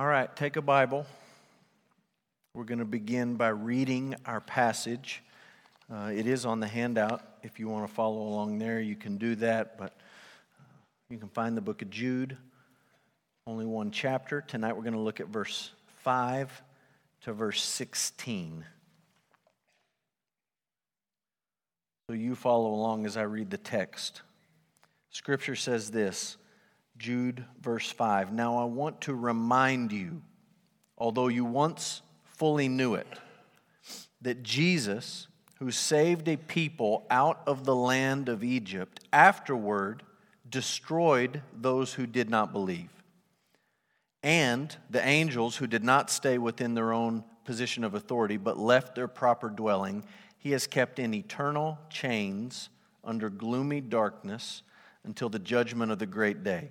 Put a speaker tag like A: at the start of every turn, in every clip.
A: All right, take a Bible. We're going to begin by reading our passage. Uh, it is on the handout. If you want to follow along there, you can do that. But uh, you can find the book of Jude, only one chapter. Tonight we're going to look at verse 5 to verse 16. So you follow along as I read the text. Scripture says this Jude, verse 5. Now I want to remind you, although you once fully knew it, that Jesus, who saved a people out of the land of Egypt, afterward destroyed those who did not believe. And the angels who did not stay within their own position of authority, but left their proper dwelling, he has kept in eternal chains under gloomy darkness until the judgment of the great day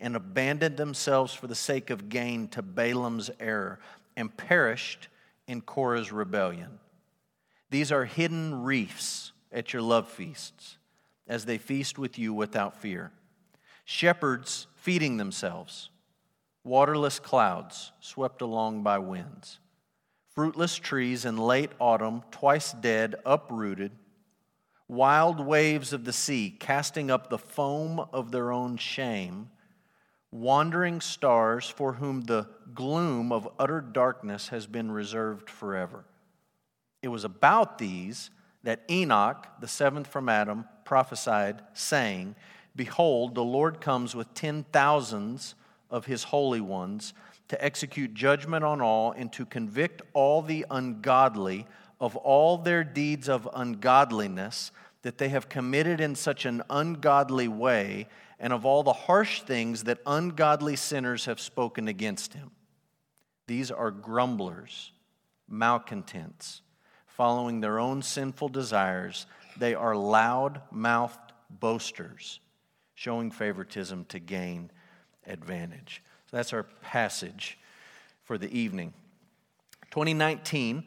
A: and abandoned themselves for the sake of gain to Balaam's error and perished in Korah's rebellion. These are hidden reefs at your love feasts as they feast with you without fear. Shepherds feeding themselves, waterless clouds swept along by winds, fruitless trees in late autumn, twice dead, uprooted, wild waves of the sea casting up the foam of their own shame wandering stars for whom the gloom of utter darkness has been reserved forever. It was about these that Enoch, the seventh from Adam, prophesied, saying, Behold, the Lord comes with ten thousands of his holy ones to execute judgment on all and to convict all the ungodly of all their deeds of ungodliness that they have committed in such an ungodly way and of all the harsh things that ungodly sinners have spoken against him. These are grumblers, malcontents, following their own sinful desires. They are loud mouthed boasters, showing favoritism to gain advantage. So that's our passage for the evening. 2019,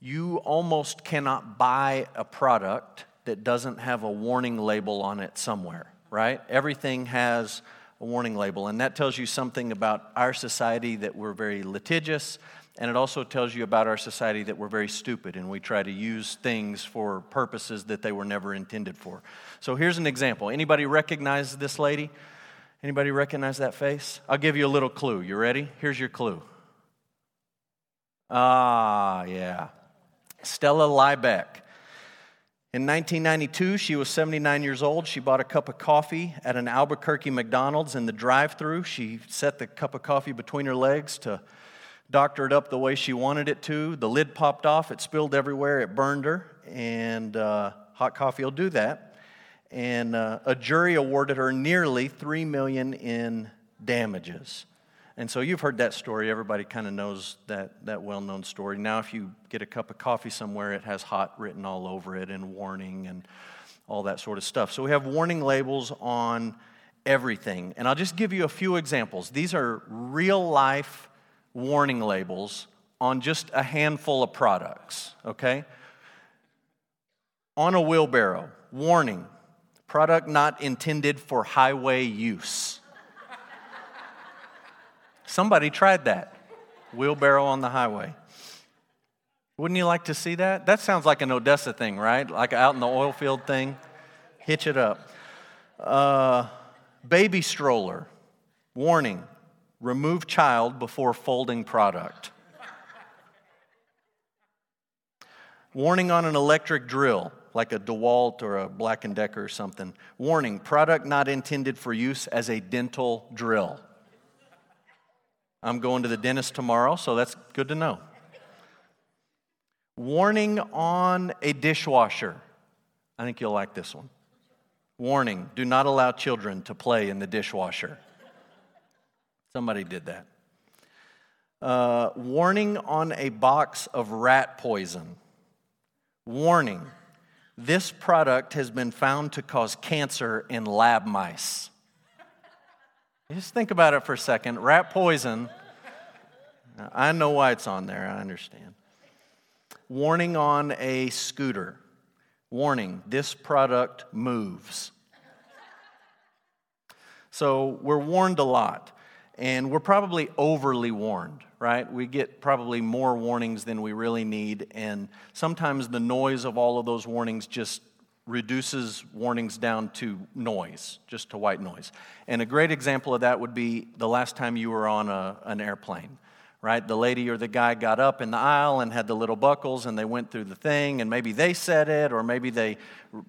A: you almost cannot buy a product that doesn't have a warning label on it somewhere right? Everything has a warning label, and that tells you something about our society that we're very litigious, and it also tells you about our society that we're very stupid and we try to use things for purposes that they were never intended for. So here's an example. Anybody recognize this lady? Anybody recognize that face? I'll give you a little clue. You ready? Here's your clue. Ah, yeah. Stella Liebeck. In 1992, she was 79 years old. She bought a cup of coffee at an Albuquerque McDonald's in the drive through. She set the cup of coffee between her legs to doctor it up the way she wanted it to. The lid popped off, it spilled everywhere, it burned her, and uh, hot coffee will do that. And uh, a jury awarded her nearly 3 million in damages. And so you've heard that story. Everybody kind of knows that, that well known story. Now, if you get a cup of coffee somewhere, it has hot written all over it and warning and all that sort of stuff. So we have warning labels on everything. And I'll just give you a few examples. These are real life warning labels on just a handful of products, okay? On a wheelbarrow, warning, product not intended for highway use. Somebody tried that. Wheelbarrow on the highway. Wouldn't you like to see that? That sounds like an Odessa thing, right? Like out in the oil field thing. Hitch it up. Uh, baby stroller. Warning remove child before folding product. Warning on an electric drill, like a DeWalt or a Black & Decker or something. Warning, product not intended for use as a dental drill. I'm going to the dentist tomorrow, so that's good to know. Warning on a dishwasher. I think you'll like this one. Warning, do not allow children to play in the dishwasher. Somebody did that. Uh, warning on a box of rat poison. Warning, this product has been found to cause cancer in lab mice. Just think about it for a second. Rat poison. I know why it's on there, I understand. Warning on a scooter. Warning, this product moves. So we're warned a lot and we're probably overly warned, right? We get probably more warnings than we really need, and sometimes the noise of all of those warnings just reduces warnings down to noise, just to white noise. And a great example of that would be the last time you were on a, an airplane, right? The lady or the guy got up in the aisle and had the little buckles and they went through the thing, and maybe they said it, or maybe they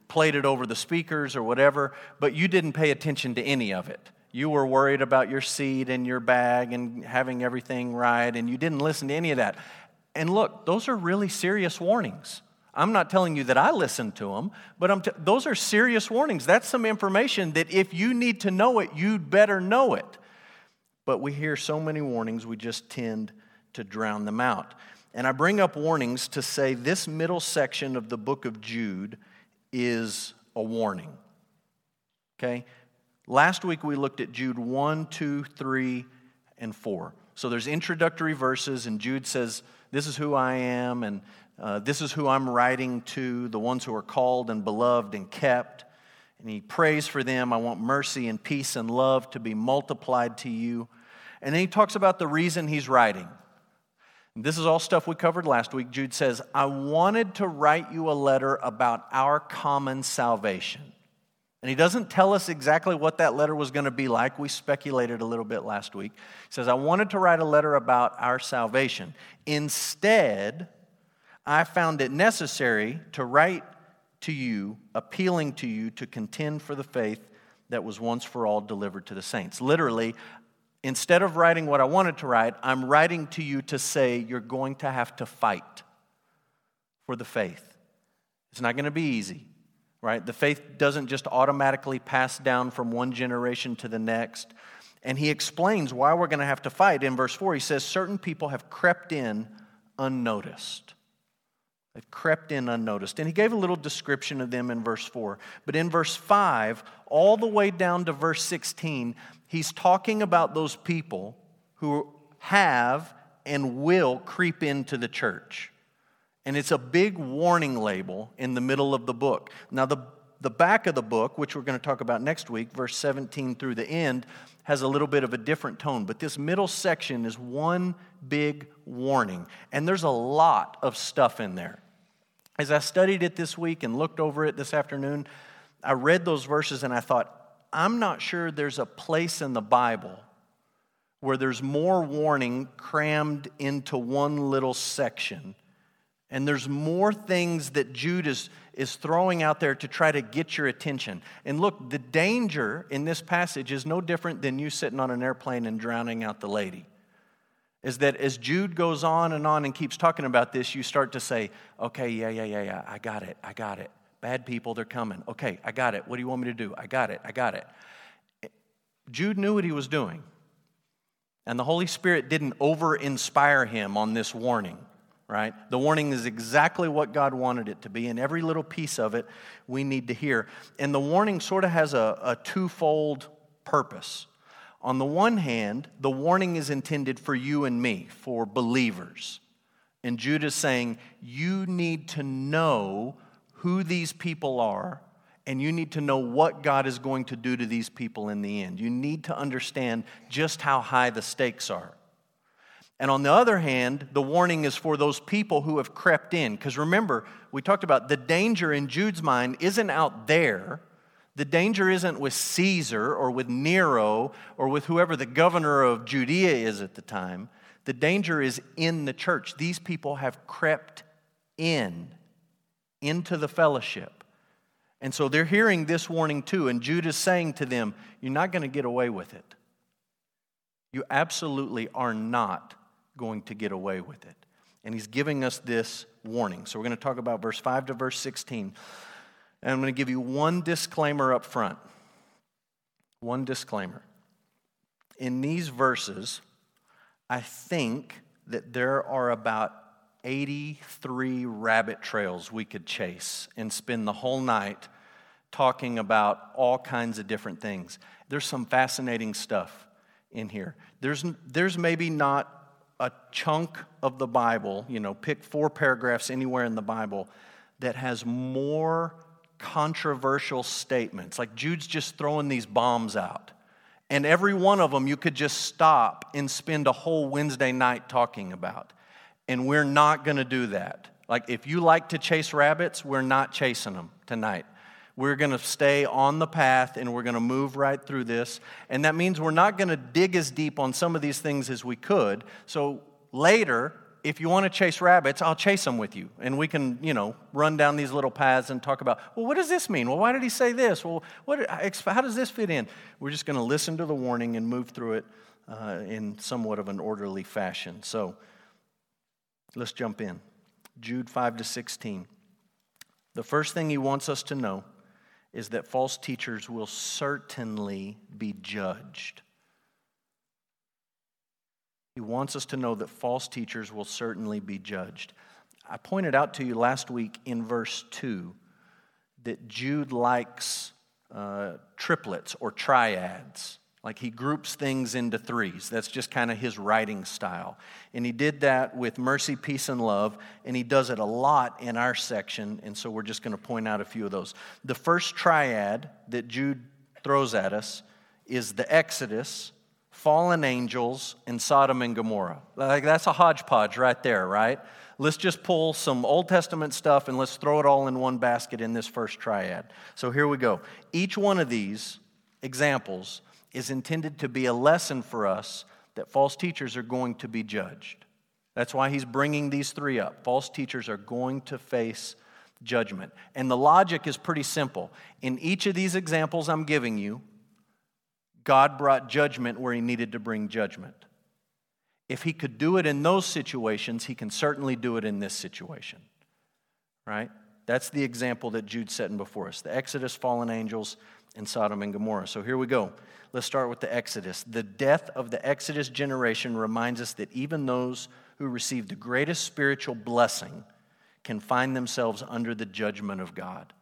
A: played it over the speakers or whatever, but you didn't pay attention to any of it you were worried about your seat and your bag and having everything right, and you didn't listen to any of that. And look, those are really serious warnings. I'm not telling you that I listened to them, but t- those are serious warnings. That's some information that if you need to know it, you'd better know it. But we hear so many warnings, we just tend to drown them out. And I bring up warnings to say this middle section of the book of Jude is a warning. Okay? Last week we looked at Jude 1, 2, 3, and 4. So there's introductory verses, and Jude says, This is who I am, and uh, this is who I'm writing to, the ones who are called and beloved and kept. And he prays for them. I want mercy and peace and love to be multiplied to you. And then he talks about the reason he's writing. This is all stuff we covered last week. Jude says, I wanted to write you a letter about our common salvation. And he doesn't tell us exactly what that letter was going to be like. We speculated a little bit last week. He says, I wanted to write a letter about our salvation. Instead, I found it necessary to write to you, appealing to you to contend for the faith that was once for all delivered to the saints. Literally, instead of writing what I wanted to write, I'm writing to you to say you're going to have to fight for the faith. It's not going to be easy right? The faith doesn't just automatically pass down from one generation to the next. And he explains why we're going to have to fight. In verse 4, he says, Certain people have crept in unnoticed. They've crept in unnoticed. And he gave a little description of them in verse 4. But in verse 5, all the way down to verse 16, he's talking about those people who have and will creep into the church. And it's a big warning label in the middle of the book. Now, the, the back of the book, which we're going to talk about next week, verse 17 through the end, has a little bit of a different tone. But this middle section is one big warning. And there's a lot of stuff in there. As I studied it this week and looked over it this afternoon, I read those verses and I thought, I'm not sure there's a place in the Bible where there's more warning crammed into one little section and there's more things that Jude is, is throwing out there to try to get your attention. And look, the danger in this passage is no different than you sitting on an airplane and drowning out the lady. Is that as Jude goes on and on and keeps talking about this, you start to say, okay, yeah, yeah, yeah, yeah, I got it, I got it. Bad people, they're coming. Okay, I got it. What do you want me to do? I got it, I got it. Jude knew what he was doing. And the Holy Spirit didn't over inspire him on this warning right? The warning is exactly what God wanted it to be, and every little piece of it we need to hear. And the warning sort of has a, a twofold purpose. On the one hand, the warning is intended for you and me, for believers. And Jude is saying, you need to know who these people are, and you need to know what God is going to do to these people in the end. You need to understand just how high the stakes are. And on the other hand, the warning is for those people who have crept in. Because remember, we talked about the danger in Jude's mind isn't out there. The danger isn't with Caesar or with Nero or with whoever the governor of Judea is at the time. The danger is in the church. These people have crept in into the fellowship. And so they're hearing this warning too. And Jude is saying to them, You're not going to get away with it. You absolutely are not going to get away with it. And he's giving us this warning. So we're going to talk about verse 5 to verse 16. And I'm going to give you one disclaimer up front. One disclaimer. In these verses, I think that there are about 83 rabbit trails we could chase and spend the whole night talking about all kinds of different things. There's some fascinating stuff in here. There's, there's maybe not a chunk of the Bible, you know, pick four paragraphs anywhere in the Bible that has more controversial statements. Like Jude's just throwing these bombs out. And every one of them you could just stop and spend a whole Wednesday night talking about. And we're not going to do that. Like, if you like to chase rabbits, we're not chasing them tonight. We're going to stay on the path and we're going to move right through this. And that means we're not going to dig as deep on some of these things as we could. So later, if you want to chase rabbits, I'll chase them with you. And we can, you know, run down these little paths and talk about, well, what does this mean? Well, why did he say this? Well, what, how does this fit in? We're just going to listen to the warning and move through it uh, in somewhat of an orderly fashion. So let's jump in. Jude 5 to 16. The first thing he wants us to know is that false teachers will certainly be judged. He wants us to know that false teachers will certainly be judged. I pointed out to you last week in verse 2 that Jude likes uh, triplets or triads. Like he groups things into threes. That's just kind of his writing style. And he did that with mercy, peace, and love. And he does it a lot in our section. And so we're just going to point out a few of those. The first triad that Jude throws at us is the Exodus, fallen angels, and Sodom and Gomorrah. Like that's a hodgepodge right there, right? Let's just pull some Old Testament stuff and let's throw it all in one basket in this first triad. So here we go. Each one of these examples is intended to be a lesson for us that false teachers are going to be judged. That's why he's bringing these three up. False teachers are going to face judgment. And the logic is pretty simple. In each of these examples I'm giving you, God brought judgment where he needed to bring judgment. If he could do it in those situations, he can certainly do it in this situation. Right? That's the example that Jude's setting before us the Exodus, fallen angels, and Sodom and Gomorrah. So here we go. Let's start with the Exodus. The death of the Exodus generation reminds us that even those who receive the greatest spiritual blessing can find themselves under the judgment of God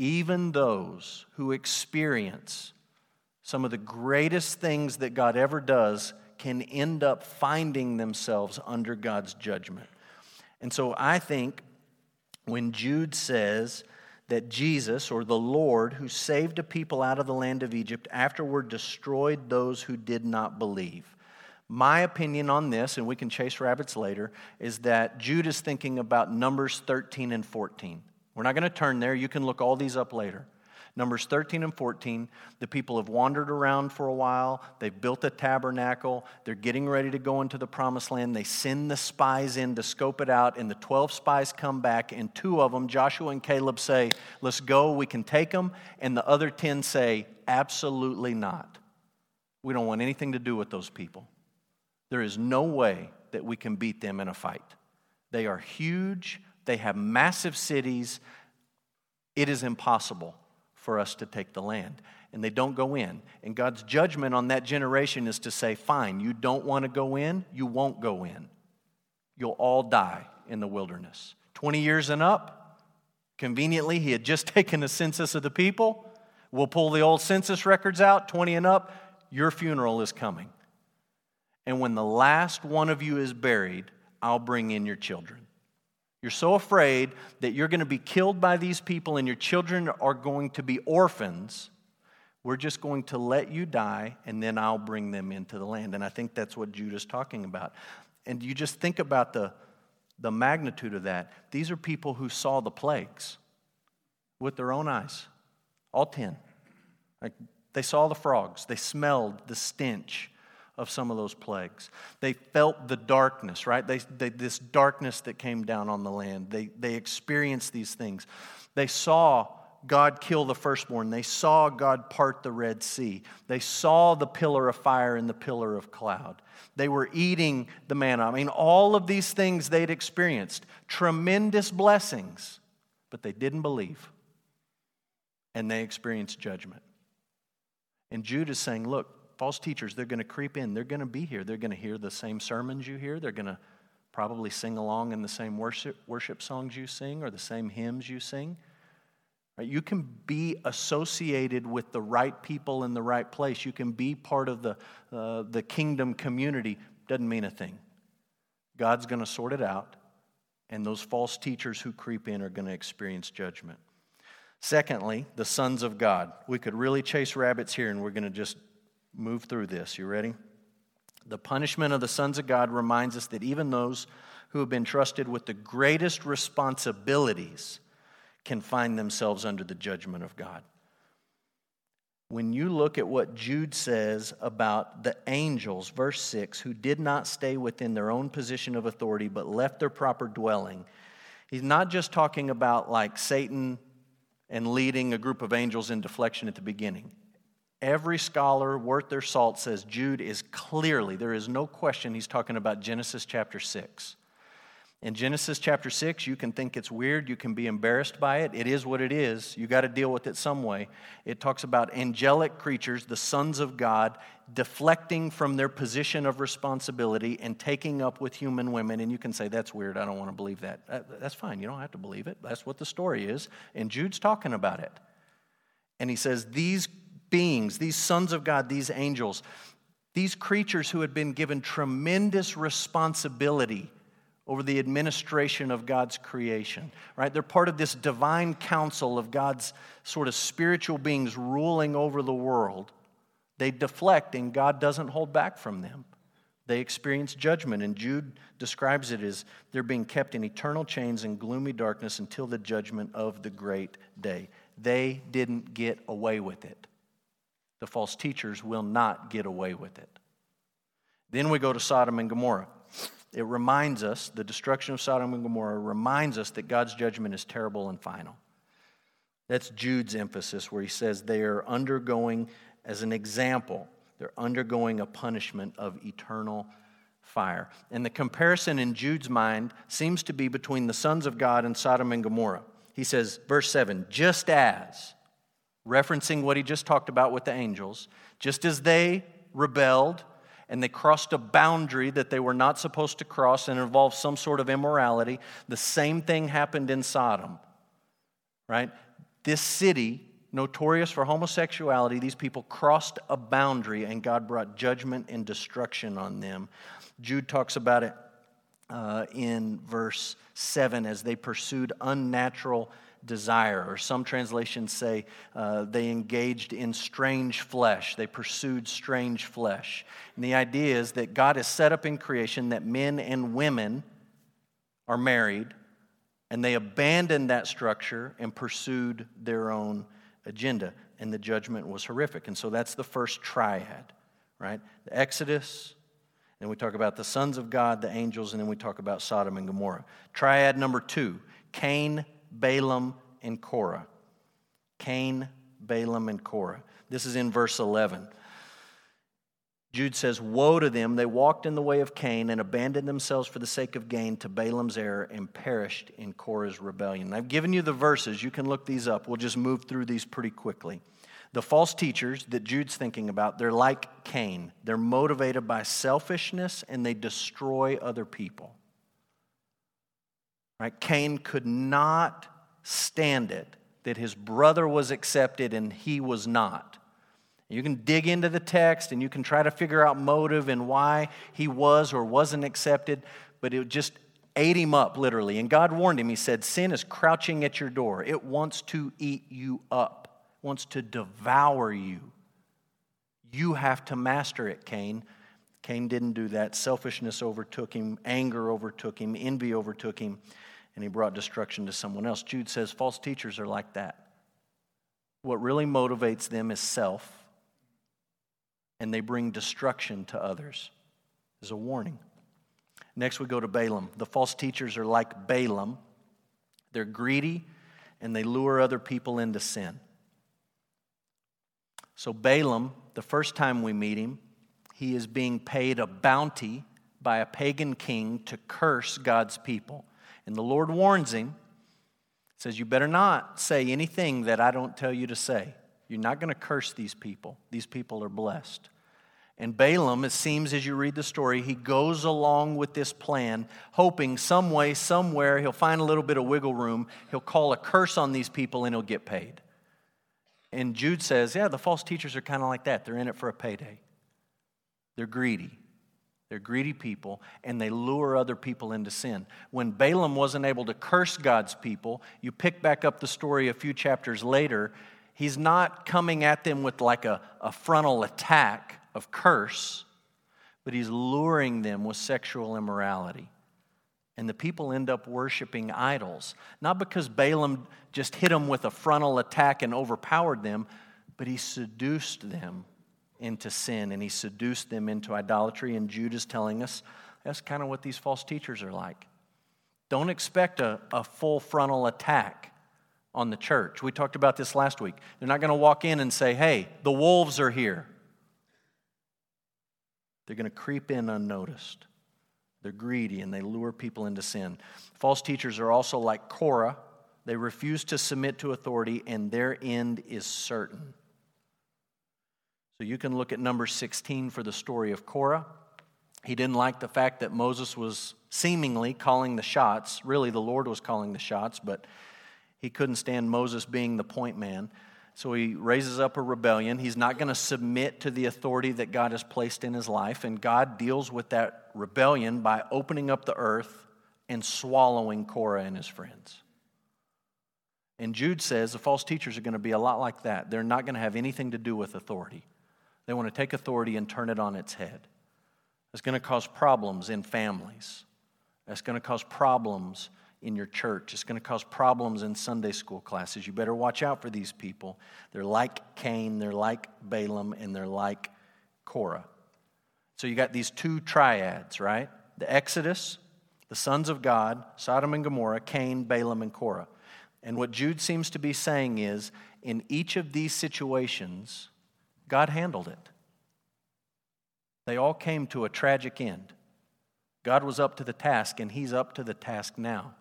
A: even those who experience some of the greatest things that God ever does can end up finding themselves under God's judgment. And so I think when Jude says that Jesus or the Lord who saved a people out of the land of Egypt afterward destroyed those who did not believe. My opinion on this, and we can chase rabbits later, is that Jude is thinking about Numbers 13 and 14. We're not going to turn there. You can look all these up later. Numbers 13 and 14, the people have wandered around for a while. They've built a tabernacle. They're getting ready to go into the promised land. They send the spies in to scope it out, and the 12 spies come back, and two of them, Joshua and Caleb, say, Let's go, we can take them. And the other 10 say, Absolutely not. We don't want anything to do with those people. There is no way that we can beat them in a fight. They are huge, they have massive cities. It is impossible for us to take the land. And they don't go in. And God's judgment on that generation is to say, fine, you don't want to go in, you won't go in. You'll all die in the wilderness. 20 years and up, conveniently, he had just taken a census of the people. We'll pull the old census records out, 20 and up, your funeral is coming. And when the last one of you is buried, I'll bring in your children. You're so afraid that you're going to be killed by these people and your children are going to be orphans. We're just going to let you die and then I'll bring them into the land. And I think that's what Jude's talking about. And you just think about the, the magnitude of that. These are people who saw the plagues with their own eyes, all 10. Like they saw the frogs, they smelled the stench of some of those plagues. They felt the darkness, right? They, they, this darkness that came down on the land. They, they experienced these things. They saw God kill the firstborn. They saw God part the Red Sea. They saw the pillar of fire and the pillar of cloud. They were eating the manna. I mean, all of these things they'd experienced, tremendous blessings, but they didn't believe. And they experienced judgment. And Jude is saying, look, false teachers, they're going to creep in. They're going to be here. They're going to hear the same sermons you hear. They're going to probably sing along in the same worship, worship songs you sing or the same hymns you sing. You can be associated with the right people in the right place. You can be part of the, uh, the kingdom community. Doesn't mean a thing. God's going to sort it out, and those false teachers who creep in are going to experience judgment. Secondly, the sons of God. We could really chase rabbits here, and we're going to just move through this. You ready? The punishment of the sons of God reminds us that even those who have been trusted with the greatest responsibilities can find themselves under the judgment of God. When you look at what Jude says about the angels, verse 6, who did not stay within their own position of authority but left their proper dwelling, he's not just talking about like Satan and leading a group of angels in deflection at the beginning. Every scholar worth their salt says Jude is clearly, there is no question he's talking about Genesis chapter 6. In Genesis chapter 6, you can think it's weird. You can be embarrassed by it. It is what it is. You got to deal with it some way. It talks about angelic creatures, the sons of God, deflecting from their position of responsibility and taking up with human women. And you can say, that's weird. I don't want to believe that. That's fine. You don't have to believe it. That's what the story is. And Jude's talking about it. And he says, these beings, these sons of God, these angels, these creatures who had been given tremendous responsibility over the administration of God's creation, right? They're part of this divine council of God's sort of spiritual beings ruling over the world. They deflect, and God doesn't hold back from them. They experience judgment, and Jude describes it as they're being kept in eternal chains and gloomy darkness until the judgment of the great day. They didn't get away with it. The false teachers will not get away with it. Then we go to Sodom and Gomorrah. It reminds us, the destruction of Sodom and Gomorrah reminds us that God's judgment is terrible and final. That's Jude's emphasis, where he says they are undergoing, as an example, they're undergoing a punishment of eternal fire. And the comparison in Jude's mind seems to be between the sons of God and Sodom and Gomorrah. He says, verse 7 just as, referencing what he just talked about with the angels, just as they rebelled and they crossed a boundary that they were not supposed to cross and involved some sort of immorality, the same thing happened in Sodom, right? This city, notorious for homosexuality, these people crossed a boundary and God brought judgment and destruction on them. Jude talks about it uh, in verse 7 as they pursued unnatural desire, or some translations say uh, they engaged in strange flesh. They pursued strange flesh. And the idea is that God has set up in creation that men and women are married, and they abandoned that structure and pursued their own agenda. And the judgment was horrific. And so that's the first triad, right? The Exodus, then we talk about the sons of God, the angels, and then we talk about Sodom and Gomorrah. Triad number two Cain, Balaam, and Korah. Cain, Balaam, and Korah. This is in verse 11. Jude says, Woe to them! They walked in the way of Cain and abandoned themselves for the sake of gain to Balaam's error and perished in Korah's rebellion. I've given you the verses. You can look these up. We'll just move through these pretty quickly. The false teachers that Jude's thinking about, they're like Cain. They're motivated by selfishness and they destroy other people. Right? Cain could not stand it that his brother was accepted and he was not. You can dig into the text and you can try to figure out motive and why he was or wasn't accepted, but it just ate him up literally. And God warned him. He said, Sin is crouching at your door, it wants to eat you up, wants to devour you. You have to master it, Cain. Cain didn't do that. Selfishness overtook him, anger overtook him, envy overtook him and he brought destruction to someone else. Jude says false teachers are like that. What really motivates them is self, and they bring destruction to others. Is a warning. Next, we go to Balaam. The false teachers are like Balaam, they're greedy and they lure other people into sin. So, Balaam, the first time we meet him, he is being paid a bounty by a pagan king to curse God's people. And the Lord warns him, says, You better not say anything that I don't tell you to say. You're not going to curse these people. These people are blessed. And Balaam, it seems as you read the story, he goes along with this plan, hoping some way, somewhere, he'll find a little bit of wiggle room. He'll call a curse on these people and he'll get paid. And Jude says, yeah, the false teachers are kind of like that. They're in it for a payday. They're greedy. They're greedy people, and they lure other people into sin. When Balaam wasn't able to curse God's people, you pick back up the story a few chapters later. He's not coming at them with like a, a frontal attack of curse, but he's luring them with sexual immorality. And the people end up worshiping idols. Not because Balaam just hit them with a frontal attack and overpowered them, but he seduced them into sin and he seduced them into idolatry. And Jude is telling us that's kind of what these false teachers are like. Don't expect a, a full frontal attack on the church. We talked about this last week. They're not going to walk in and say, hey, the wolves are here. They're going to creep in unnoticed. They're greedy and they lure people into sin. False teachers are also like Korah. They refuse to submit to authority, and their end is certain. So you can look at number 16 for the story of Korah. He didn't like the fact that Moses was seemingly calling the shots. Really, the Lord was calling the shots, but he couldn't stand Moses being the point man. So he raises up a rebellion. He's not going to submit to the authority that God has placed in his life. And God deals with that rebellion by opening up the earth and swallowing Korah and his friends. And Jude says the false teachers are going to be a lot like that. They're not going to have anything to do with authority. They want to take authority and turn it on its head. It's going to cause problems in families. It's going to cause problems in your church. It's going to cause problems in Sunday school classes. You better watch out for these people. They're like Cain, they're like Balaam, and they're like Korah. So you got these two triads, right? The Exodus, the sons of God, Sodom and Gomorrah, Cain, Balaam, and Korah. And what Jude seems to be saying is in each of these situations, God handled it. They all came to a tragic end. God was up to the task, and He's up to the task now.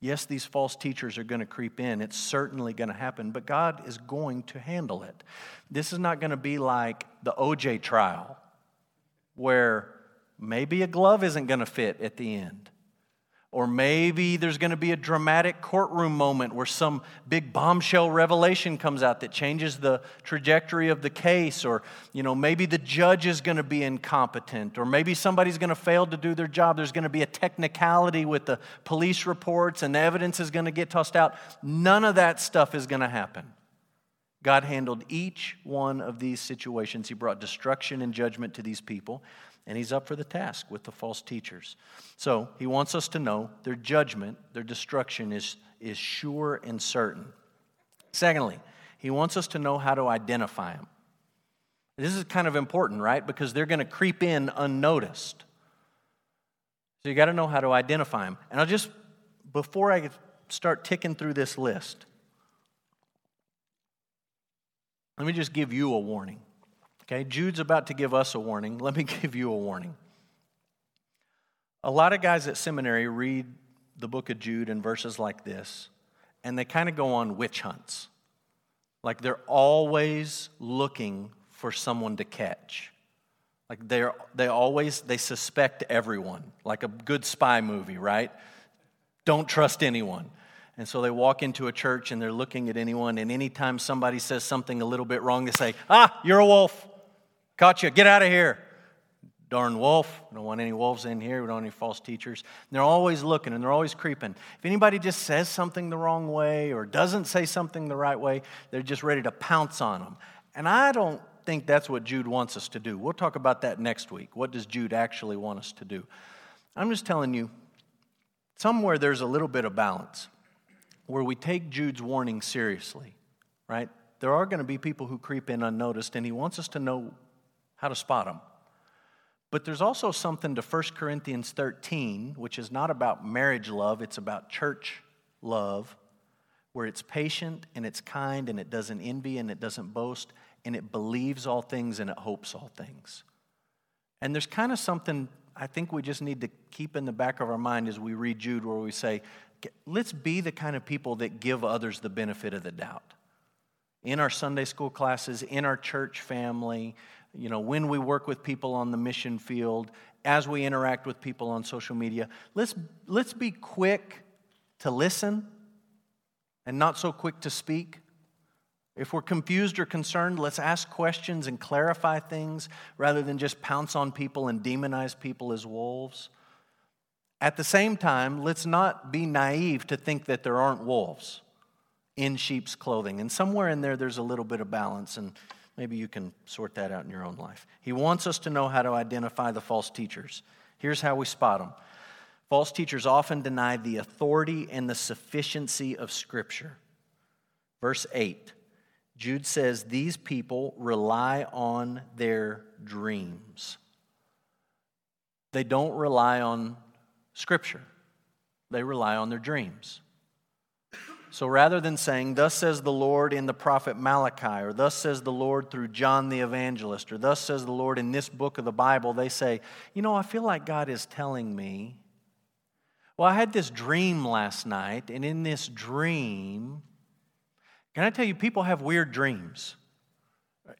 A: Yes, these false teachers are going to creep in. It's certainly going to happen, but God is going to handle it. This is not going to be like the OJ trial, where maybe a glove isn't going to fit at the end. Or maybe there's going to be a dramatic courtroom moment where some big bombshell revelation comes out that changes the trajectory of the case. Or, you know, maybe the judge is going to be incompetent. Or maybe somebody's going to fail to do their job. There's going to be a technicality with the police reports and the evidence is going to get tossed out. None of that stuff is going to happen. God handled each one of these situations. He brought destruction and judgment to these people and he's up for the task with the false teachers. So he wants us to know their judgment, their destruction is, is sure and certain. Secondly, he wants us to know how to identify them. This is kind of important, right? Because they're going to creep in unnoticed. So you got to know how to identify them. And I'll just, before I start ticking through this list, let me just give you a warning. Okay, Jude's about to give us a warning. Let me give you a warning. A lot of guys at seminary read the book of Jude in verses like this, and they kind of go on witch hunts. Like they're always looking for someone to catch. Like they're they always they suspect everyone, like a good spy movie, right? Don't trust anyone. And so they walk into a church and they're looking at anyone, and anytime somebody says something a little bit wrong, they say, Ah, you're a wolf. Caught you. Get out of here. Darn wolf. We don't want any wolves in here. We don't want any false teachers. And they're always looking and they're always creeping. If anybody just says something the wrong way or doesn't say something the right way, they're just ready to pounce on them. And I don't think that's what Jude wants us to do. We'll talk about that next week. What does Jude actually want us to do? I'm just telling you, somewhere there's a little bit of balance where we take Jude's warning seriously, right? There are going to be people who creep in unnoticed, and he wants us to know how to spot them. But there's also something to 1 Corinthians 13, which is not about marriage love, it's about church love, where it's patient and it's kind and it doesn't envy and it doesn't boast and it believes all things and it hopes all things. And there's kind of something I think we just need to keep in the back of our mind as we read Jude, where we say, let's be the kind of people that give others the benefit of the doubt. In our Sunday school classes, in our church family, you know, when we work with people on the mission field, as we interact with people on social media, let's, let's be quick to listen and not so quick to speak. If we're confused or concerned, let's ask questions and clarify things rather than just pounce on people and demonize people as wolves. At the same time, let's not be naive to think that there aren't wolves in sheep's clothing. And somewhere in there, there's a little bit of balance. And Maybe you can sort that out in your own life. He wants us to know how to identify the false teachers. Here's how we spot them false teachers often deny the authority and the sufficiency of Scripture. Verse 8 Jude says, These people rely on their dreams. They don't rely on Scripture, they rely on their dreams. So rather than saying, Thus says the Lord in the prophet Malachi, or Thus says the Lord through John the evangelist, or Thus says the Lord in this book of the Bible, they say, You know, I feel like God is telling me. Well, I had this dream last night, and in this dream, can I tell you, people have weird dreams.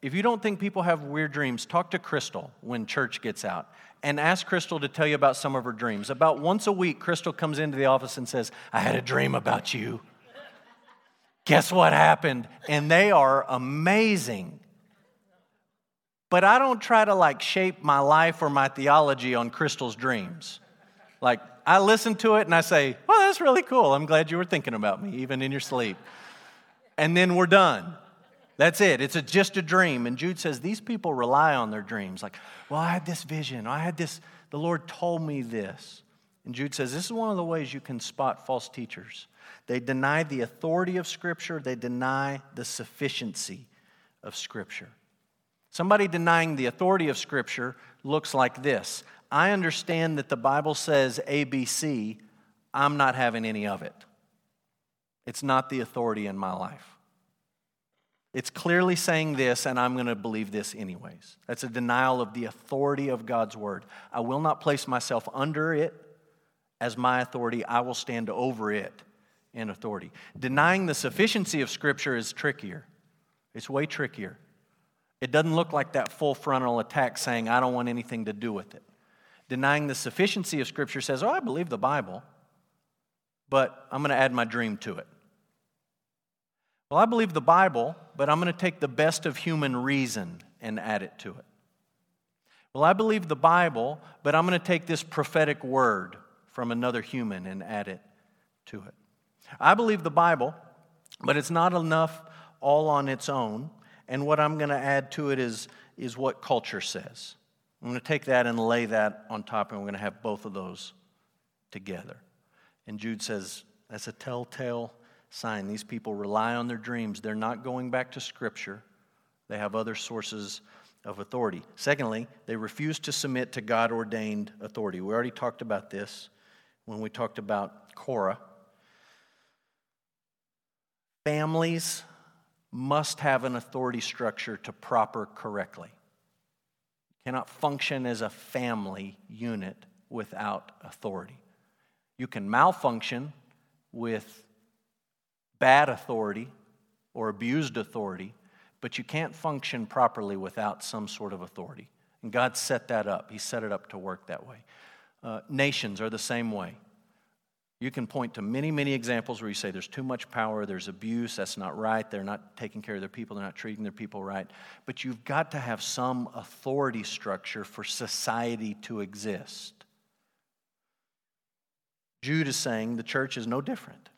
A: If you don't think people have weird dreams, talk to Crystal when church gets out and ask Crystal to tell you about some of her dreams. About once a week, Crystal comes into the office and says, I had a dream about you. Guess what happened? And they are amazing. But I don't try to like shape my life or my theology on Crystal's dreams. Like, I listen to it and I say, well, that's really cool. I'm glad you were thinking about me, even in your sleep. And then we're done. That's it. It's a, just a dream. And Jude says these people rely on their dreams. Like, well, I had this vision. I had this, the Lord told me this. And Jude says this is one of the ways you can spot false teachers. They deny the authority of Scripture, they deny the sufficiency of Scripture. Somebody denying the authority of Scripture looks like this I understand that the Bible says ABC, I'm not having any of it. It's not the authority in my life. It's clearly saying this, and I'm going to believe this anyways. That's a denial of the authority of God's word. I will not place myself under it as my authority, I will stand over it in authority. Denying the sufficiency of Scripture is trickier. It's way trickier. It doesn't look like that full frontal attack saying, I don't want anything to do with it. Denying the sufficiency of Scripture says, Oh, I believe the Bible, but I'm going to add my dream to it. Well, I believe the Bible, but I'm going to take the best of human reason and add it to it. Well, I believe the Bible, but I'm going to take this prophetic word from another human and add it to it. I believe the Bible, but it's not enough all on its own. And what I'm going to add to it is, is what culture says. I'm going to take that and lay that on top, and we're going to have both of those together. And Jude says that's a telltale sign. These people rely on their dreams, they're not going back to Scripture, they have other sources of authority. Secondly, they refuse to submit to God ordained authority. We already talked about this when we talked about Korah. Families must have an authority structure to proper correctly. Cannot function as a family unit without authority. You can malfunction with bad authority or abused authority, but you can't function properly without some sort of authority. And God set that up, He set it up to work that way. Uh, nations are the same way. You can point to many, many examples where you say there's too much power, there's abuse, that's not right, they're not taking care of their people, they're not treating their people right. But you've got to have some authority structure for society to exist. Jude is saying the church is no different.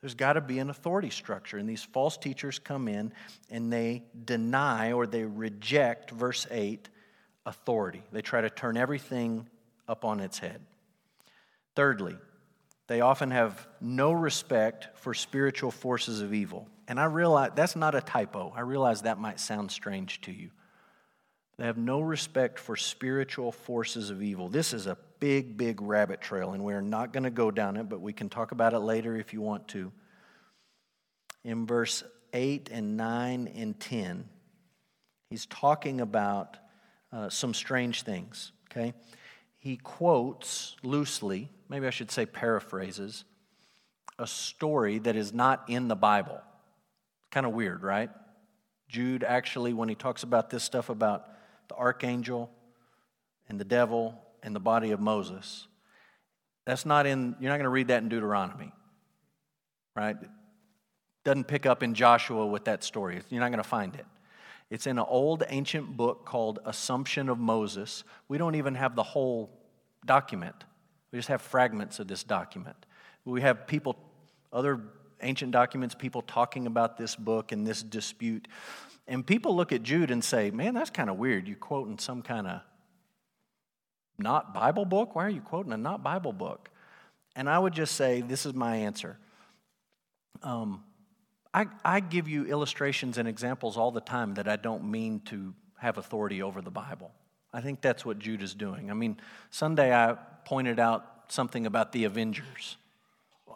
A: There's got to be an authority structure. And these false teachers come in and they deny or they reject, verse 8, authority. They try to turn everything up on its head. Thirdly, they often have no respect for spiritual forces of evil. And I realize that's not a typo. I realize that might sound strange to you. They have no respect for spiritual forces of evil. This is a big, big rabbit trail, and we're not going to go down it, but we can talk about it later if you want to. In verse 8 and 9 and 10, he's talking about uh, some strange things, okay? He quotes loosely, maybe I should say paraphrases, a story that is not in the Bible. Kind of weird, right? Jude actually, when he talks about this stuff about the archangel and the devil and the body of Moses. That's not in, you're not going to read that in Deuteronomy, right? Doesn't pick up in Joshua with that story. You're not going to find it. It's in an old ancient book called Assumption of Moses. We don't even have the whole document, we just have fragments of this document. We have people, other ancient documents, people talking about this book and this dispute. And people look at Jude and say, man, that's kind of weird. You're quoting some kind of not Bible book? Why are you quoting a not Bible book? And I would just say, this is my answer. Um, I, I give you illustrations and examples all the time that I don't mean to have authority over the Bible. I think that's what Jude is doing. I mean, Sunday I pointed out something about the Avengers.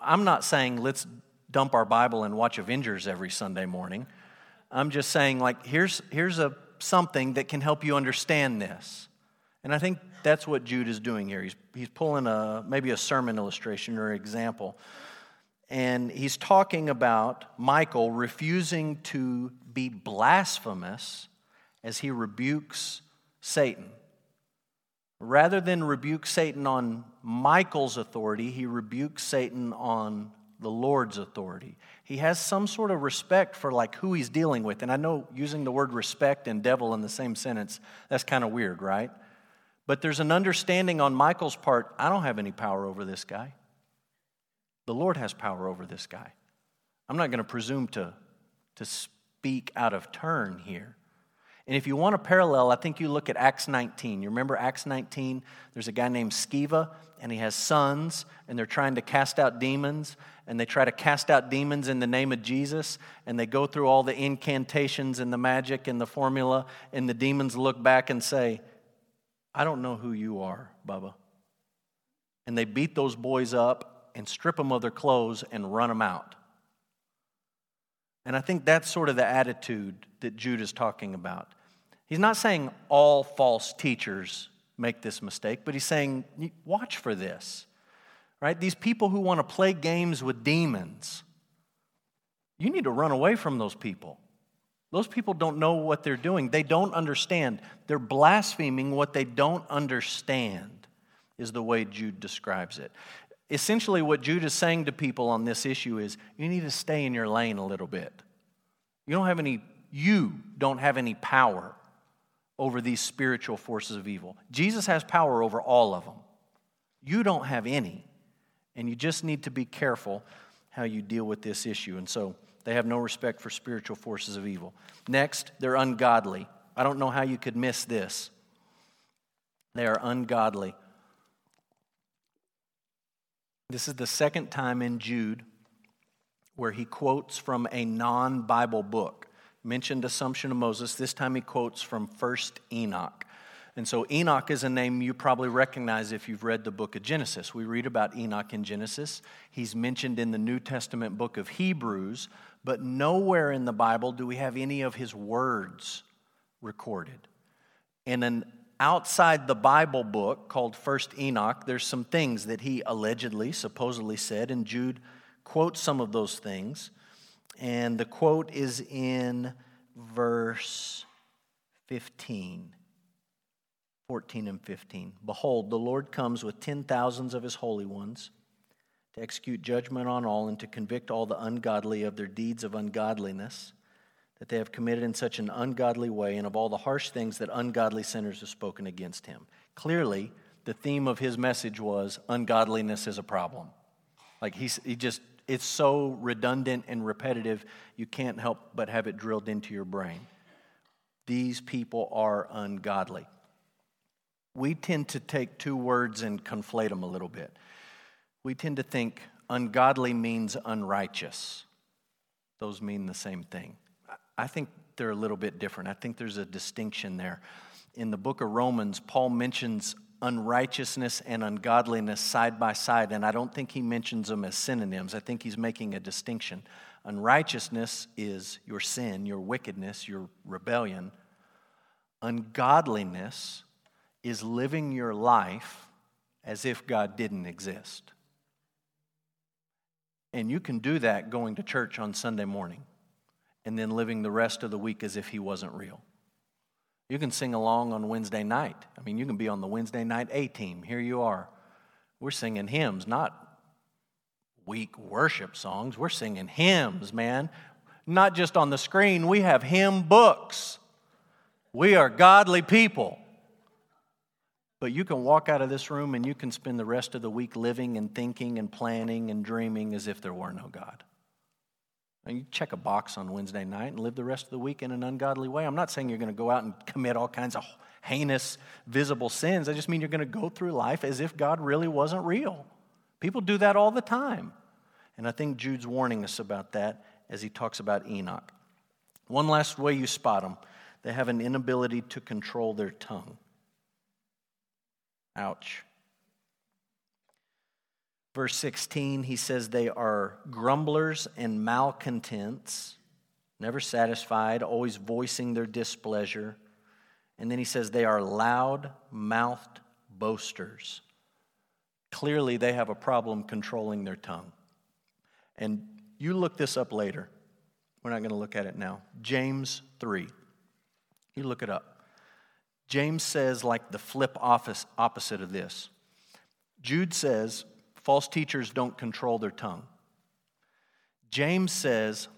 A: I'm not saying let's dump our Bible and watch Avengers every Sunday morning. I'm just saying, like, here's, here's a, something that can help you understand this. And I think that's what Jude is doing here. He's, he's pulling a, maybe a sermon illustration or example. And he's talking about Michael refusing to be blasphemous as he rebukes Satan. Rather than rebuke Satan on Michael's authority, he rebukes Satan on the Lord's authority. He has some sort of respect for like who he's dealing with. And I know using the word respect and devil in the same sentence, that's kind of weird, right? But there's an understanding on Michael's part, I don't have any power over this guy. The Lord has power over this guy. I'm not going to presume to, to speak out of turn here. And if you want a parallel, I think you look at Acts 19. You remember Acts 19? There's a guy named Sceva, and he has sons, and they're trying to cast out demons, and they try to cast out demons in the name of Jesus, and they go through all the incantations and the magic and the formula, and the demons look back and say, I don't know who you are, Bubba. And they beat those boys up and strip them of their clothes and run them out. And I think that's sort of the attitude that Jude is talking about. He's not saying all false teachers make this mistake, but he's saying, watch for this. Right? These people who want to play games with demons, you need to run away from those people. Those people don't know what they're doing. They don't understand. They're blaspheming what they don't understand, is the way Jude describes it. Essentially, what Jude is saying to people on this issue is you need to stay in your lane a little bit. You don't have any, you don't have any power over these spiritual forces of evil. Jesus has power over all of them. You don't have any. And you just need to be careful how you deal with this issue. And so they have no respect for spiritual forces of evil. Next, they're ungodly. I don't know how you could miss this. They are ungodly. This is the second time in Jude where he quotes from a non Bible book. Mentioned Assumption of Moses. This time he quotes from First Enoch. And so Enoch is a name you probably recognize if you've read the book of Genesis. We read about Enoch in Genesis. He's mentioned in the New Testament book of Hebrews, but nowhere in the Bible do we have any of his words recorded. In an outside the Bible book called First Enoch, there's some things that he allegedly, supposedly said, and Jude quotes some of those things. And the quote is in verse 15. 14 and 15. Behold, the Lord comes with ten thousands of his holy ones to execute judgment on all and to convict all the ungodly of their deeds of ungodliness that they have committed in such an ungodly way and of all the harsh things that ungodly sinners have spoken against him. Clearly, the theme of his message was ungodliness is a problem. Like he's, he just, it's so redundant and repetitive, you can't help but have it drilled into your brain. These people are ungodly we tend to take two words and conflate them a little bit. We tend to think ungodly means unrighteous. Those mean the same thing. I think they're a little bit different. I think there's a distinction there. in the book of Romans, Paul mentions unrighteousness and ungodliness side by side, and I don't think he mentions them as synonyms. I think he's making a distinction. Unrighteousness is your sin, your wickedness, your rebellion. Ungodliness is living your life as if God didn't exist. And you can do that going to church on Sunday morning and then living the rest of the week as if He wasn't real. You can sing along on Wednesday night. I mean, you can be on the Wednesday night A team. Here you are. We're singing hymns, not weak worship songs. We're singing hymns, man. Not just on the screen, we have hymn books. We are godly people. But you can walk out of this room and you can spend the rest of the week living and thinking and planning and dreaming as if there were no God. And you check a box on Wednesday night and live the rest of the week in an ungodly way. I'm not saying you're going to go out and commit all kinds of heinous, visible sins. I just mean you're going to go through life as if God really wasn't real. People do that all the time. And I think Jude's warning us about that as he talks about Enoch. One last way you spot them they have an inability to control their tongue. Ouch. Verse 16, he says they are grumblers and malcontents, never satisfied, always voicing their displeasure. And then he says they are loud mouthed boasters. Clearly, they have a problem controlling their tongue. And you look this up later. We're not going to look at it now. James 3. You look it up. James says, like the flip office, opposite of this. Jude says, False teachers don't control their tongue. James says,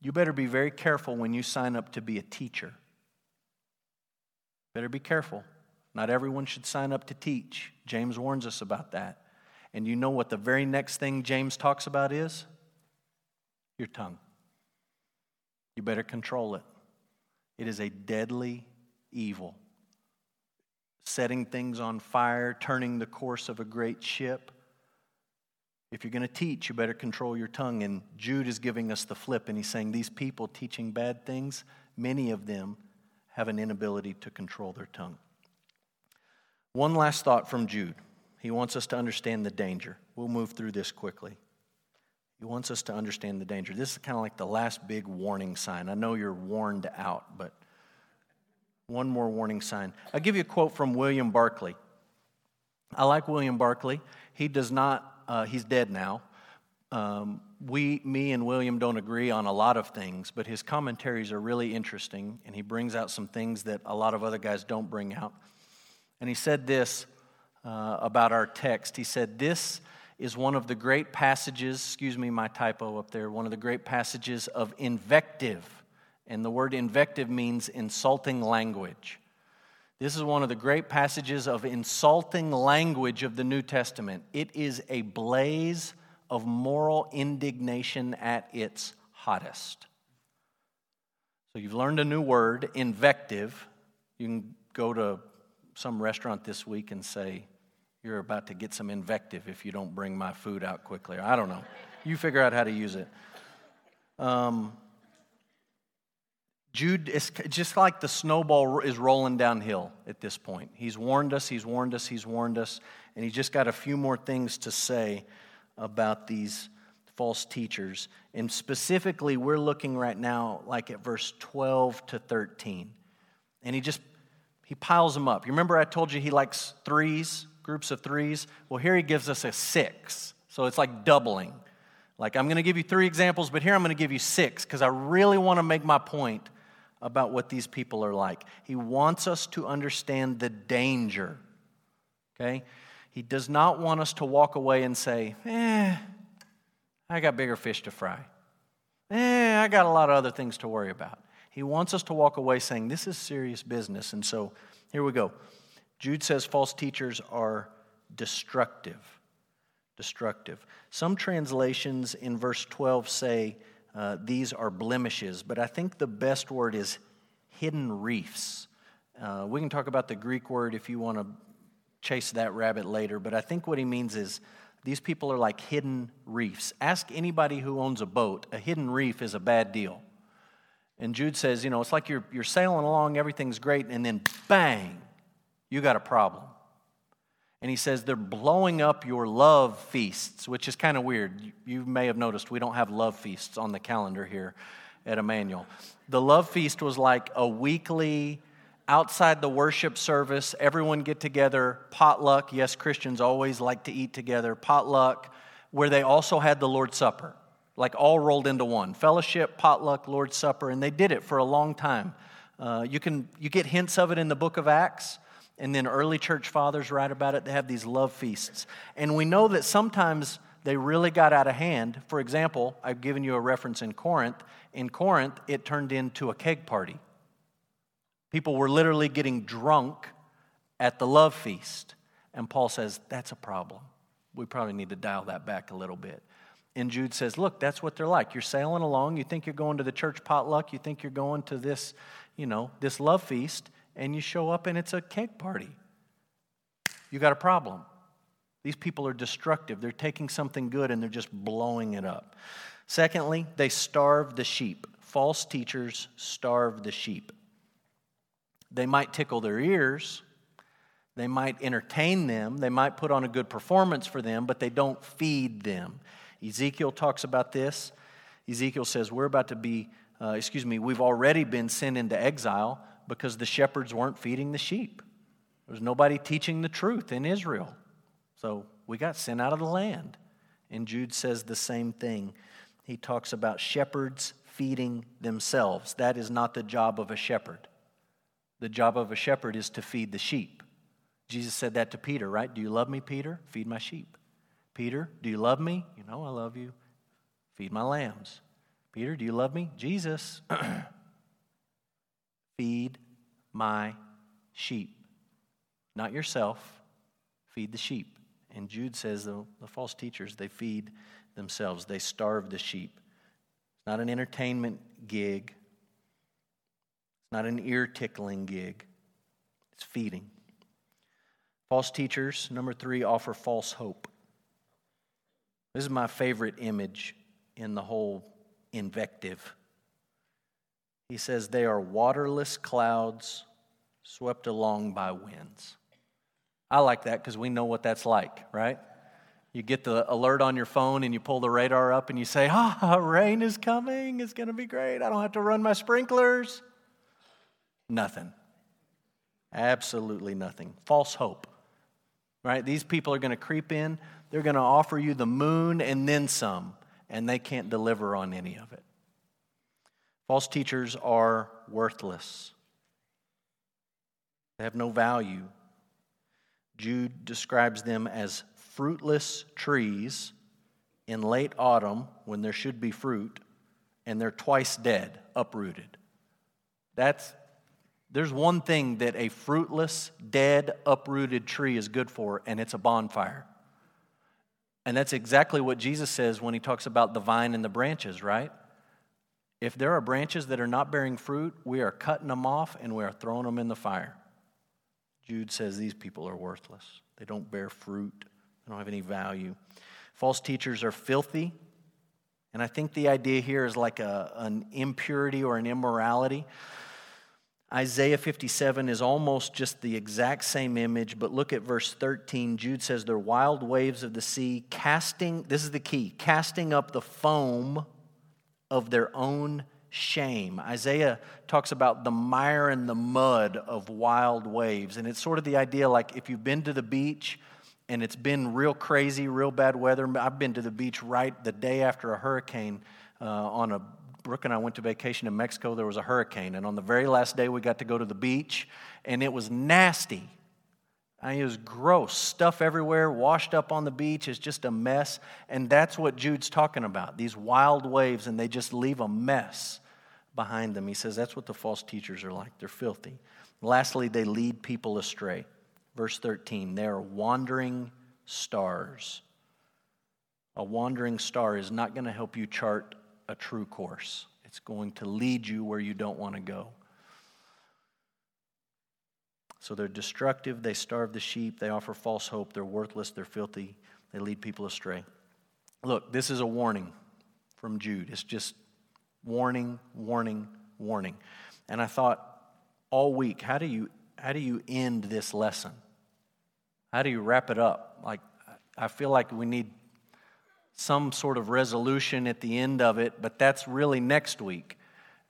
A: you better be very careful when you sign up to be a teacher. Better be careful. Not everyone should sign up to teach. James warns us about that. And you know what the very next thing James talks about is? Your tongue. You better control it. It is a deadly evil. Setting things on fire, turning the course of a great ship. If you're going to teach, you better control your tongue. And Jude is giving us the flip, and he's saying these people teaching bad things, many of them have an inability to control their tongue. One last thought from Jude. He wants us to understand the danger. We'll move through this quickly. He wants us to understand the danger. This is kind of like the last big warning sign. I know you're warned out, but one more warning sign. I'll give you a quote from William Barclay. I like William Barclay. He does not uh, he's dead now. Um, we, me and William don't agree on a lot of things, but his commentaries are really interesting, and he brings out some things that a lot of other guys don't bring out. And he said this uh, about our text. He said, This is one of the great passages, excuse me, my typo up there, one of the great passages of invective. And the word invective means insulting language. This is one of the great passages of insulting language of the New Testament. It is a blaze of moral indignation at its hottest. So you've learned a new word, invective. You can go to some restaurant this week and say, You're about to get some invective if you don't bring my food out quickly. I don't know. You figure out how to use it. Um, Jude is just like the snowball is rolling downhill at this point. He's warned us, he's warned us, he's warned us, and he's just got a few more things to say about these false teachers. And specifically, we're looking right now like at verse 12 to 13. And he just he piles them up. You remember I told you he likes threes, groups of threes? Well, here he gives us a six. So it's like doubling. Like I'm going to give you three examples, but here I'm going to give you six because I really want to make my point about what these people are like. He wants us to understand the danger. Okay? He does not want us to walk away and say, eh, I got bigger fish to fry. Eh, I got a lot of other things to worry about. He wants us to walk away saying, this is serious business. And so here we go. Jude says false teachers are destructive. Destructive. Some translations in verse 12 say uh, these are blemishes, but I think the best word is hidden reefs. Uh, we can talk about the Greek word if you want to chase that rabbit later, but I think what he means is these people are like hidden reefs. Ask anybody who owns a boat, a hidden reef is a bad deal. And Jude says, you know, it's like you're, you're sailing along, everything's great, and then bang, you got a problem. And he says they're blowing up your love feasts, which is kind of weird. You may have noticed we don't have love feasts on the calendar here at Emmanuel. The love feast was like a weekly, outside the worship service, everyone get together, potluck. Yes, Christians always like to eat together, potluck, where they also had the Lord's Supper, like all rolled into one fellowship, potluck, Lord's Supper. And they did it for a long time. Uh, you, can, you get hints of it in the book of Acts. And then early church fathers write about it. They have these love feasts. And we know that sometimes they really got out of hand. For example, I've given you a reference in Corinth. In Corinth, it turned into a keg party. People were literally getting drunk at the love feast. And Paul says, that's a problem. We probably need to dial that back a little bit. And Jude says, look, that's what they're like. You're sailing along. You think you're going to the church potluck. You think you're going to this, you know, this love feast and you show up and it's a cake party. You got a problem. These people are destructive. They're taking something good and they're just blowing it up. Secondly, they starve the sheep. False teachers starve the sheep. They might tickle their ears, they might entertain them, they might put on a good performance for them, but they don't feed them. Ezekiel talks about this. Ezekiel says, We're about to be, uh, excuse me, we've already been sent into exile because the shepherds weren't feeding the sheep. There was nobody teaching the truth in Israel. So we got sent out of the land. And Jude says the same thing. He talks about shepherds feeding themselves. That is not the job of a shepherd. The job of a shepherd is to feed the sheep. Jesus said that to Peter, right? Do you love me, Peter? Feed my sheep. Peter, do you love me? You know I love you. Feed my lambs. Peter, do you love me? Jesus, Feed my sheep. Not yourself, feed the sheep. And Jude says the, the false teachers, they feed themselves, they starve the sheep. It's not an entertainment gig, it's not an ear tickling gig, it's feeding. False teachers, number three, offer false hope. This is my favorite image in the whole invective he says, They are waterless clouds swept along by winds. I like that because we know what that's like, right? You get the alert on your phone and you pull the radar up and you say, Ah, rain is coming. It's going to be great. I don't have to run my sprinklers. Nothing. Absolutely nothing. False hope, right? These people are going to creep in. They're going to offer you the moon and then some, and they can't deliver on any of it. False teachers are worthless, they have no value. Jude describes them as fruitless trees in late autumn when there should be fruit, and they're twice dead, uprooted. That's there's one thing that a fruitless, dead, uprooted tree is good for, and it's a bonfire. And that's exactly what Jesus says when he talks about the vine and the branches, right? If there are branches that are not bearing fruit, we are cutting them off and we are throwing them in the fire. Jude says these people are worthless. They don't bear fruit, they don't have any value. False teachers are filthy. And I think the idea here is like a, an impurity or an immorality. Isaiah 57 is almost just the exact same image, but look at verse 13. Jude says, They're wild waves of the sea, casting, this is the key, casting up the foam of their own shame. Isaiah talks about the mire and the mud of wild waves. And it's sort of the idea like if you've been to the beach and it's been real crazy, real bad weather. I've been to the beach right the day after a hurricane uh, on a Brooke and I went to vacation in Mexico. There was a hurricane. And on the very last day, we got to go to the beach, and it was nasty. I mean, it was gross. Stuff everywhere, washed up on the beach. It's just a mess. And that's what Jude's talking about these wild waves, and they just leave a mess behind them. He says that's what the false teachers are like. They're filthy. Lastly, they lead people astray. Verse 13, they are wandering stars. A wandering star is not going to help you chart a true course, it's going to lead you where you don't want to go. So they're destructive, they starve the sheep, they offer false hope, they're worthless, they're filthy, they lead people astray. Look, this is a warning from Jude. It's just warning, warning, warning. And I thought all week, how do you how do you end this lesson? How do you wrap it up? Like I feel like we need some sort of resolution at the end of it, but that's really next week.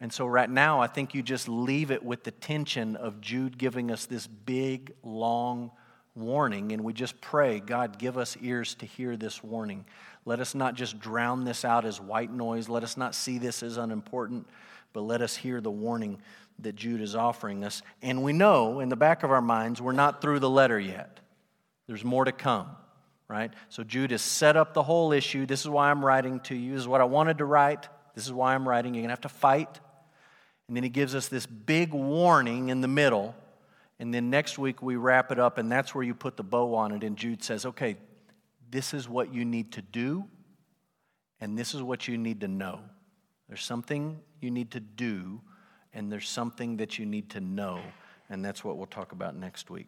A: And so, right now, I think you just leave it with the tension of Jude giving us this big, long warning, and we just pray, God, give us ears to hear this warning. Let us not just drown this out as white noise. Let us not see this as unimportant, but let us hear the warning that Jude is offering us. And we know in the back of our minds, we're not through the letter yet, there's more to come right? So Jude has set up the whole issue. This is why I'm writing to you. This is what I wanted to write. This is why I'm writing. You're going to have to fight. And then he gives us this big warning in the middle. And then next week we wrap it up, and that's where you put the bow on it. And Jude says, okay, this is what you need to do, and this is what you need to know. There's something you need to do, and there's something that you need to know. And that's what we'll talk about next week.